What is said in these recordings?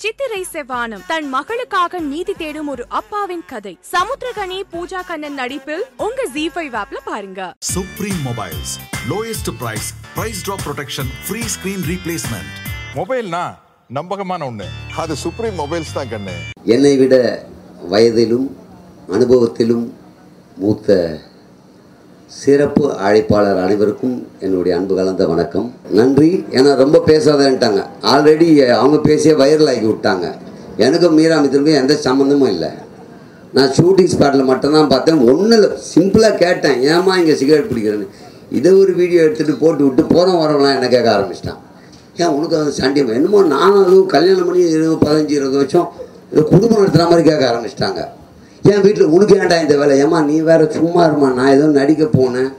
சித்திரை செவ்வானம். தன் மகளுக்காக நீதி தேடும் ஒரு அப்பாவின் கதை. சமுத்திரகனி பூஜா கண்ணன் நடிப்பில் உங்க ஜி ஃபைவ் ஆப்ல பாருங்க. Supreme Mobiles. Lowest price, price drop protection, free screen replacement. மொபைல்னா நம்பகமான ஒண்ணு. அது சுப்ரீம் மொபைல்ஸ் தான் கண்ணு. என்னை விட வயதிலும் அனுபவத்திலும் மூத்த சிறப்பு அழைப்பாளர் அனைவருக்கும் என்னுடைய அன்பு கலந்த வணக்கம். நன்றி. ஏன்னா ரொம்ப பேசாதேன்ட்டாங்க. ஆல்ரெடி அவங்க பேசிய வைரல் ஆகி விட்டாங்க. எனக்கும் மீராமித்திற்கும் எந்த சம்மந்தமும் இல்லை. நான் ஷூட்டிங் ஸ்பாட்டில் மட்டும்தான் பார்த்தேன். ஒன்றும் இல்லை சிம்பிளாக கேட்டேன். ஏமா இங்கே சிகரெட் பிடிக்கிறேன்னு இதை ஒரு வீடியோ எடுத்துகிட்டு போட்டு விட்டு போகிறோம் வரவெல்லாம் என்ன கேட்க ஆரம்பிச்சிட்டான். ஏன் உனக்கு அது சண்டியம் என்னமோ நானும் அதுவும் கல்யாணம் பண்ணி இருபது பதினஞ்சு இருபது வருஷம் இது குடும்பம் நடத்துகிற மாதிரி கேட்க ஆரம்பிச்சிட்டாங்க. என் வீட்டில் உனக்கு ஏன்டா இந்த வேலை? ஏம்மா நீ வேற சும்மா இருமா நான் ஏதோ நடிக்க போனேன்.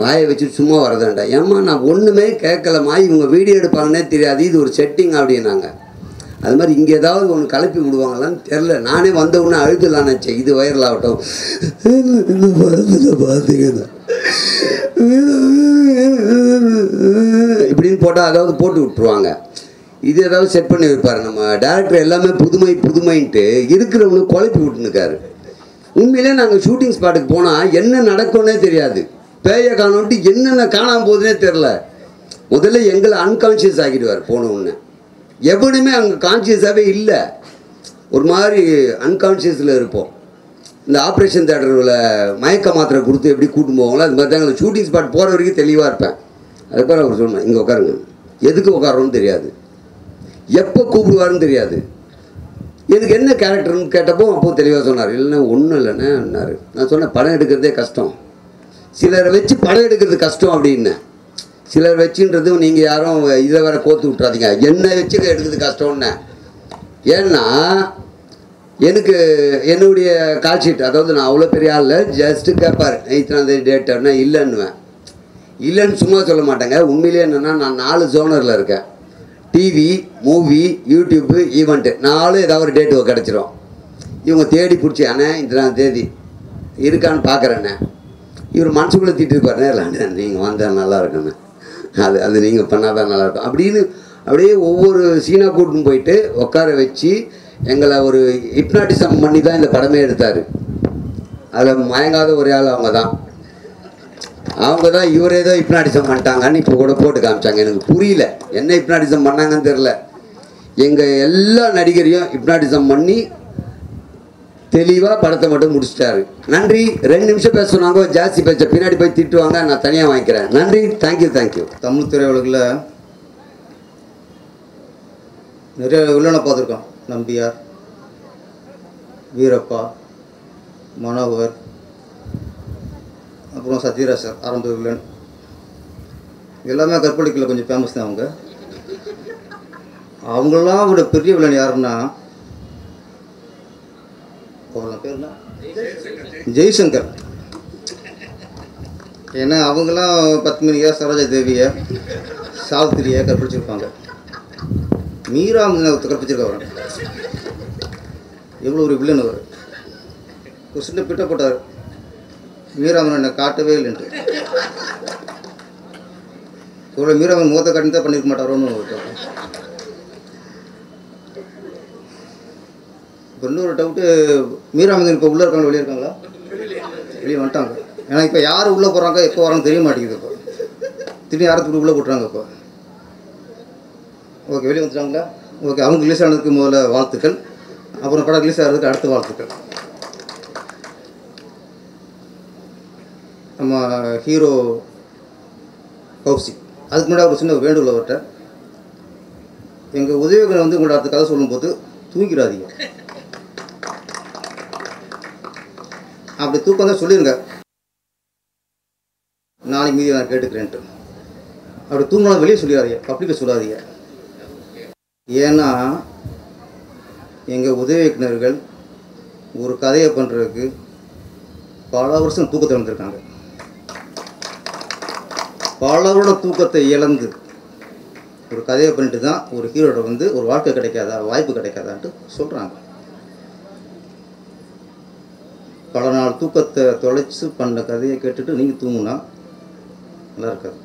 வாயை வச்சுட்டு சும்மா வரதாண்டா ஏம்மா நான் ஒன்றுமே கேட்கலம்மா. இவங்க வீடியோ எடுப்பாங்கன்னே தெரியாது. இது ஒரு செட்டிங் அப்படின்னாங்க. அது மாதிரி இங்கே ஏதாவது ஒன்று கலப்பி விடுவாங்களான்னு தெரில நானே வந்த உடனே அழுதுலாம் நினச்சேன். இது வைரல் ஆகட்டும். படத்தில் பார்த்தீங்கன்னா இப்படின்னு போட்டால் அதாவது போட்டு விட்ருவாங்க இது ஏதாவது செட் பண்ணி வைப்பார். நம்ம டேரக்டர் எல்லாமே புதுமை புதுமைன்ட்டு இருக்கிறவனுக்கு குழப்பி விட்டுனுக்காரு உண்மையிலே நாங்கள் ஷூட்டிங் ஸ்பாட்டுக்கு போனால் என்ன நடக்கும்னே தெரியாது. பேய காணோன்ட்டு என்னென்ன காணாம போகுதுன்னே தெரில. முதல்ல எங்களை அன்கான்ஷியஸ் ஆகிடுவார் போன உடனே. எவனுமே அங்கே கான்ஷியஸாகவே இல்லை. ஒரு மாதிரி அன்கான்ஷியஸில் இருப்போம். இந்த ஆப்ரேஷன் தேட்டரில் மயக்க மாத்திரை கொடுத்து எப்படி கூட்டின்னு போவாங்களோ அது மாதிரி தான் ஷூட்டிங் ஸ்பாட் போகிற வரைக்கும் தெளிவாக இருப்பேன். அதுக்கப்புறம் அவர் சொன்னேன் இங்கே உட்காருங்க. எதுக்கு உட்காரோன்னு தெரியாது. எப்போ கூப்பிடுவாருன்னு தெரியாது. எனக்கு என்ன கேரக்டர்னு கேட்டப்போ அப்போ தெளிவாக சொன்னார். இல்லைன்னா ஒன்றும் இல்லைண்ணேன்னாரு நான் சொன்னேன் படம் எடுக்கிறதே கஷ்டம். சிலரை வச்சு படம் எடுக்கிறது கஷ்டம் அப்படின்னேன் சிலர் வச்சுன்றது நீங்கள் யாரும் இதை வேற கோத்து விட்றாதீங்க என்னை வச்சு எடுக்கிறது கஷ்டம்னு. ஏன்னா எனக்கு என்னுடைய கால் ஷீட் அதாவது நான் அவ்வளோ பெரிய ஆள் ஜஸ்ட்டு கேட்பார் இத்தனாம் தேதி இல்லைன்னுவேன். இல்லைன்னு சும்மா சொல்ல மாட்டேங்க. உண்மையிலே என்னென்னா நான் நாலு ஜோனரில் இருக்கேன். டிவி மூவி யூடியூப்பு ஈவெண்ட்டு நாலு ஏதாவது ஒரு டேட்டு கிடச்சிரும். இவங்க தேடி பிடிச்சி அண்ணே இத்தனாம் தேதி. இருக்கான்னு பார்க்குறேண்ணே இவர் மனசுக்குள்ளே திட்டிருப்பார் நேரில் நீங்கள் வந்தால் நல்லா இருக்குண்ணே அது அது நீங்கள் பண்ணால் தான் நல்லாயிருக்கும் அப்படின்னு அப்படியே ஒவ்வொரு சீனா கூட்டின்னு போயிட்டு உட்கார வச்சு எங்களை ஒரு ஹிப்னாட்டிசம் பண்ணி தான் இந்த படமே எடுத்தார். அதில் மயங்காத ஒரே ஆள் அவங்க தான் அவங்க தான் இவர் ஏதோ ஹிப்னாட்டிசம் பண்ணிட்டாங்கன்னு இப்போ கூட போட்டு காமிச்சாங்க. எனக்கு புரியல. என்ன ஹிப்னாட்டிசம் பண்ணாங்கன்னு தெரில எங்கள் எல்லா நடிகரையும் இப்னாடிசம் பண்ணி தெளிவாக படத்தை மட்டும் முடிச்சிட்டாரு. நன்றி. ரெண்டு நிமிஷம் பேச சொன்னாங்க. ஜாஸ்தி பேச பின்னாடி போய் திட்டுவாங்க. நான் தனியாக வாங்கிக்கிறேன். நன்றி. தேங்க்யூ தேங்க்யூ தமிழ் திரையுலகில் நிறைய வில்லனை பார்த்துருக்கோம். நம்பியார் வீரப்பா மனோகர் அப்புறம் சத்யராஜ் சார் ஆரம்ப எல்லாமே கற்பழிக்கல கொஞ்சம் ஃபேமஸ் தான் அவங்க. அவங்களாம் விட பெரிய வில்லன் யாருன்னா அவங்கள பேர் என்ன? ஜெய்சங்கர். ஏன்னா அவங்களாம் பத்மினியா சரோஜா தேவியை சாவித்திரியை கற்பழிச்சிருப்பாங்க. மீரா கற்பிச்சிருக்கவர் எவ்வளோ ஒரு வில்லன் அவர். ஒரு பிட்டப்பட்டார் மீராமன் என்னை காட்டவே இல்லைன்ட்டு இவ்வளோ மீராமன் மூத்த காட்டி தான் பண்ணியிருக்க மாட்டாரோன்னு இப்போ இன்னொரு டவுட்டு மீராமன் இப்போ உள்ளே இருக்காங்களா வெளியே இருக்காங்களா? வெளியே வந்துட்டாங்க. ஏன்னா இப்போ யார் உள்ளே போகிறாங்க எப்போ வராங்க தெரிய மாட்டேங்குது இப்போ. திடீர்னு யாரை தூக்கி உள்ளே போட்டுறாங்க இப்போ? ஓகே வெளியே வந்துட்டாங்களா? ஓகே அவங்க ரிலீஸ் ஆனதுக்கு முதல்ல வாழ்த்துக்கள். அப்புறம் படம் ரிலீஸ் ஆகிறதுக்கு அடுத்த வாழ்த்துக்கள். நம்ம ஹீரோ கௌசிக் அதுக்கு முன்னாடி ஒரு சின்ன வேண்டுகோள் அவர்கிட்ட. எங்கள் உதவிகளை வந்து உங்களோட அடுத்த கதை சொல்லும்போது தூங்கிடாதீங்க. அப்படி தூக்கம் தான் சொல்லிடுங்க நாளைக்கு மீதி நான் கேட்டுக்கிறேன்ட்டு. அப்படி தூங்கினா வெளியே சொல்லிடாதீங்க. பப்ளிக்கை சொல்லாதீங்க. ஏன்னா எங்கள் உதவி இயக்குநர்கள் ஒரு கதையை பண்ணுறதுக்கு பல வருஷம் தூக்கத்தை வந்திருக்காங்க பலரோட தூக்கத்தை இழந்து ஒரு கதையை பண்ணிட்டு தான் ஒரு ஹீரோட வந்து ஒரு வாழ்க்கை கிடைக்காதா வாய்ப்பு கிடைக்காதான்ட்டு சொல்கிறாங்க பல நாள் தூக்கத்தை தொலைச்சு பண்ண கதையை கேட்டுட்டு நீங்கள் தூங்குனா நல்லா இருக்காது.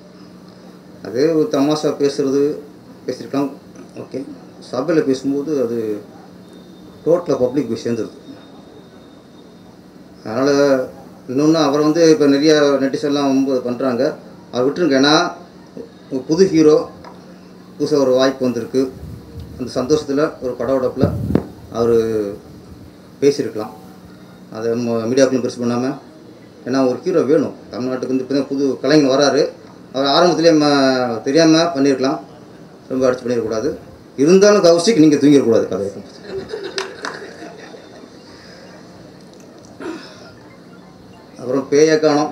அதே ஒரு தமாஷா பேசுகிறது பேசியிருக்கலாம் ஓகே. சபையில் பேசும்போது அது டோட்டலாக பப்ளிக் போய் சேர்ந்துருது. அதனால் இன்னொன்று அவரை வந்து இப்போ நிறையா நெட்டிசெல்லாம் ரொம்ப பண்ணுறாங்க அவர் விட்டுருங்க ஏன்னா புது ஹீரோ புதுசாக ஒரு வாய்ப்பு வந்திருக்கு. அந்த சந்தோஷத்தில் ஒரு பட உடப்பில் அவர் பேசியிருக்கலாம். அதை மீடியாவுக்குள்ள பெருசு பண்ணாமல் ஏன்னா ஒரு ஹீரோ வேணும். தமிழ்நாட்டுக்கு வந்து இப்போ தான் புது கலைஞர் வராரு. அவர் ஆரம்பத்துலேயே நம்ம தெரியாமல் பண்ணியிருக்கலாம். ரொம்ப அடிச்சு பண்ணிடக்கூடாது இருந்தாலும் கௌஷிக் நீங்கள் தூங்கிடக்கூடாது கதை அப்புறம் பேயை காணோம்.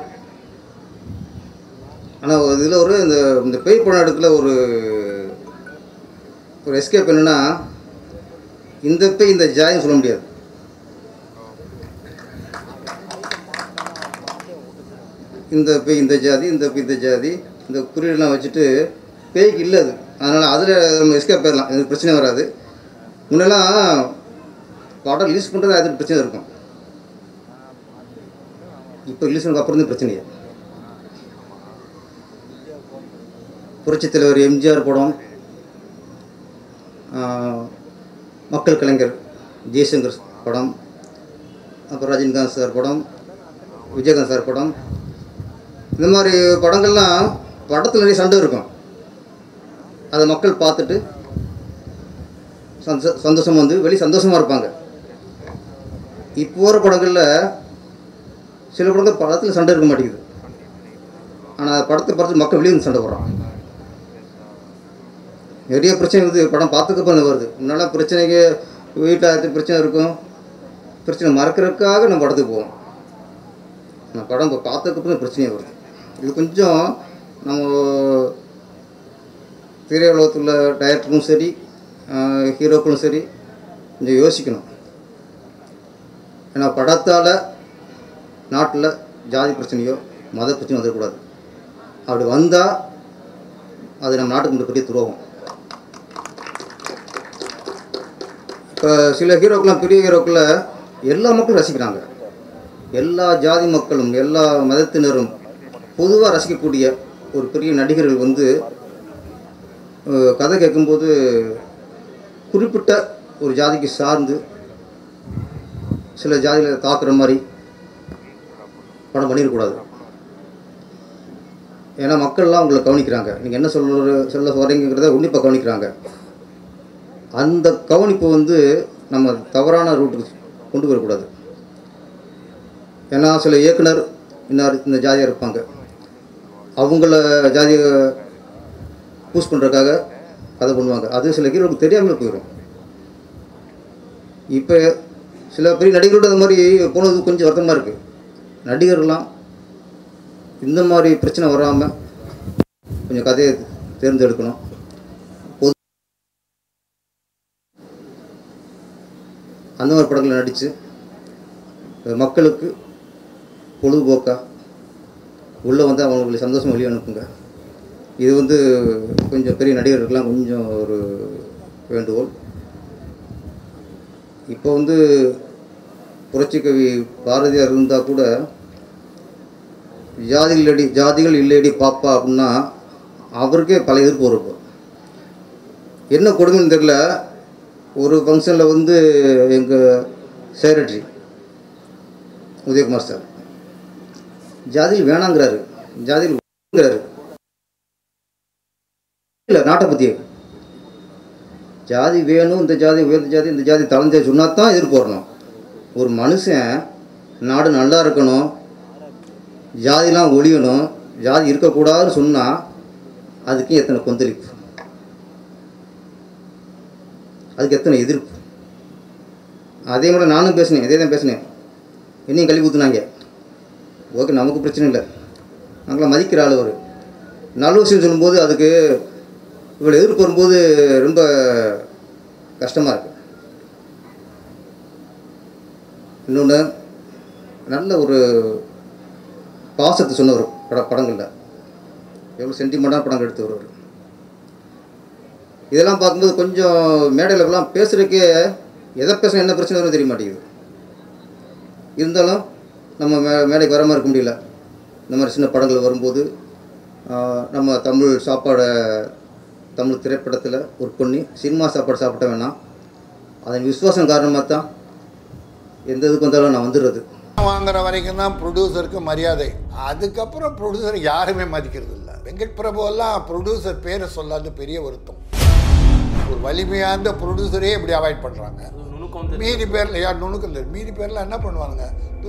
ஆனால் இதில் ஒரு இந்த இந்த பேய் படம் இடத்துல ஒரு ஒரு எஸ்கேப் என்னென்னா இந்த பேய் இந்த ஜாதின்னு சொல்ல முடியாது. இந்த பேய் இந்த ஜாதி இந்த பேய் இந்த ஜாதி இந்த குறியீடெல்லாம் வச்சுட்டு பேய்க்கு இல்லை அது. அதனால் அதில் நம்ம எஸ்கேப் போயிடலாம் எதுவும் பிரச்சனை வராது. முன்னெல்லாம் படம் ரிலீஸ் பண்ணுறது அது பிரச்சனை இருக்கும். இப்போ ரிலீஸ் பண்ணதுக்கு அப்புறம் தான் பிரச்சனையே. புரட்சித் தலைவர் எம்ஜிஆர் படம் மக்கள் கலைஞர் ஜெய்சங்கர் படம் அப்புறம் ரஜினிகாந்த் சார் படம் விஜயகாந்த் சார் படம். இந்த மாதிரி படங்கள்லாம் படத்தில் நிறைய சண்டை இருக்கும். அதை மக்கள் பார்த்துட்டு சந்தோஷ சந்தோஷம் வந்து வெளி சந்தோஷமாக இருப்பாங்க. இப்போ வர படங்களில் சில படங்கள் படத்தில் சண்டை இருக்க மாட்டேங்குது. ஆனால் படத்தை பார்த்து மக்கள் வெளியே வந்து சண்டை போடுறான் நிறைய பிரச்சனை வருது. படம் பார்த்துக்கப்ப வருது. முன்னெல்லாம் பிரச்சனைக்கு வீட்டில் பிரச்சனை இருக்கும். பிரச்சனை மறக்கிறதுக்காக நம்ம படத்துக்கு போவோம். நம்ம படம் இப்போ பார்த்ததுக்கப்புறம் பிரச்சனையே வருது. இது கொஞ்சம் நம்ம திரையுலகத்தில் உள்ள டைரக்டரும் சரி ஹீரோக்களும் சரி கொஞ்சம் யோசிக்கணும். ஏன்னா படத்தால் நாட்டில் ஜாதி பிரச்சனையோ மத பிரச்சனையோ வந்துடக்கூடாது. அப்படி வந்தால் அது நம்ம நாட்டுக்கு மட்டும் பெரிய துரோகம். சில ஹீரோக்கெலாம் பெரிய ஹீரோக்களை எல்லா மக்களும் ரசிக்கிறாங்க. எல்லா ஜாதி மக்களும் எல்லா மதத்தினரும் பொதுவாக ரசிக்கக்கூடிய ஒரு பெரிய நடிகர்கள் வந்து கதை கேட்கும்போது குறிப்பிட்ட ஒரு ஜாதிக்கு சார்ந்து சில ஜாதியில் தாக்குற மாதிரி படம் பண்ணிடக்கூடாது ஏன்னா மக்கள்லாம் உங்களை கவனிக்கிறாங்க. நீங்கள் என்ன சொல்ல சொல்ல வரீங்கிறத உன்னிப்பாக கவனிக்கிறாங்க. அந்த கவனிப்பு வந்து நம்ம தவறான ரூட்டுக்கு கொண்டு வரக்கூடாது. ஏன்னா சில இயக்குனர் இன்னார் இந்த ஜாதியாக இருப்பாங்க. அவங்கள ஜாதியை பூஸ் பண்ணுறதுக்காக கதை பண்ணுவாங்க. அது சில ஹீரோக்கு தெரியாமல் போயிடும். இப்போ சில பெரிய நடிகர்களோட அந்த மாதிரி போனது கொஞ்சம் வருத்தமாக இருக்குது நடிகர்லாம் இந்த மாதிரி பிரச்சனை வராமல் கொஞ்சம் கதையை தேர்ந்தெடுக்கணும். அந்த மாதிரி படங்களில் நடித்து மக்களுக்கு பொழுதுபோக்காக உள்ளே வந்து அவங்களுக்கு சந்தோஷம் வெளியே அனுப்புங்க. இது வந்து கொஞ்சம் பெரிய நடிகர்களுக்கெலாம் கொஞ்சம் ஒரு வேண்டுகோள். இப்போ வந்து புரட்சிக்கவி பாரதியார் இருந்தால் கூட ஜாதிகள் இல்லடி ஜாதிகள் இல்லையடி பாப்பா அப்படின்னா அவருக்கே பல எதிர்ப்பு வரும் என்ன கொடுமைன்னு தெரில ஒரு ஃபங்க்ஷனில் வந்து எங்கள் செக்ரட்டரி உதயகுமார் சார் ஜாதியில் வேணாங்கிறாரு. ஜாதியில் இல்லை நாட்டை பற்றி ஜாதி வேணும் இந்த ஜாதி உயர்ந்த ஜாதி இந்த ஜாதி தலைஞ்ச சொன்னால் தான் எதிர்ப்பு வரணும். ஒரு மனுஷன் நாடு நல்லா இருக்கணும் ஜாதிலாம் ஒழியணும் ஜாதி இருக்கக்கூடாதுன்னு சொன்னால் அதுக்கு எத்தனை கொந்தளிப்பு. அதுக்கு எத்தனை எதிர்ப்பு அதே மாதிரி நானும் பேசினேன் இதே தான் பேசினேன். என்னையும் கல்வி ஊற்றுனாங்க ஓகே நமக்கு பிரச்சனை இல்லை. நாங்களாம் மதிக்கிற ஆள் ஒரு நல்ல விஷயம் சொல்லும்போது அதுக்கு இவ்வளோ எதிர்ப்பு வரும்போது ரொம்ப கஷ்டமாக இருக்குது இன்னொன்று நல்ல ஒரு பாசத்தை சொன்னவர் பட படங்களில். எவ்வளோ சென்டிமெண்ட்டான படங்கள் எடுத்து வருவார் இதெல்லாம் பார்க்கும்போது கொஞ்சம் மேடையிலலாம் பேசுகிறதுக்கே எதை பேச என்ன பிரச்சனை வரும் தெரிய மாட்டேங்குது. இருந்தாலும் நம்ம மே மேடைக்கு வர மாதிரி இருக்க முடியல. இந்த மாதிரி சின்ன படங்கள் வரும்போது நம்ம தமிழ் சாப்பாடை தமிழ் திரைப்படத்தில் ஒர்க் பண்ணி சினிமா சாப்பாடு சாப்பிட்ட வேணாம். அதன் விசுவாசம் காரணமாக தான் எந்த இதுக்கு வந்தாலும் நான் வந்துடுறது. வாங்குற வரைக்கும் தான் ப்ரொடியூசருக்கு மரியாதை. அதுக்கப்புறம் ப்ரொடியூசர் யாருமே மதிக்கிறது இல்லை வெங்கட் பிரபு எல்லாம் ப்ரொடியூசர் பேரை சொல்லாத பெரிய வருத்தம். ஒரு வலிமையார்ந்த ப்ரொடியூசரே இப்படி அவாய்ட் பண்ணுறாங்க மீதி பேரில் யார் நுணுக்கம் மீதி பேரில் என்ன பண்ணுவாங்க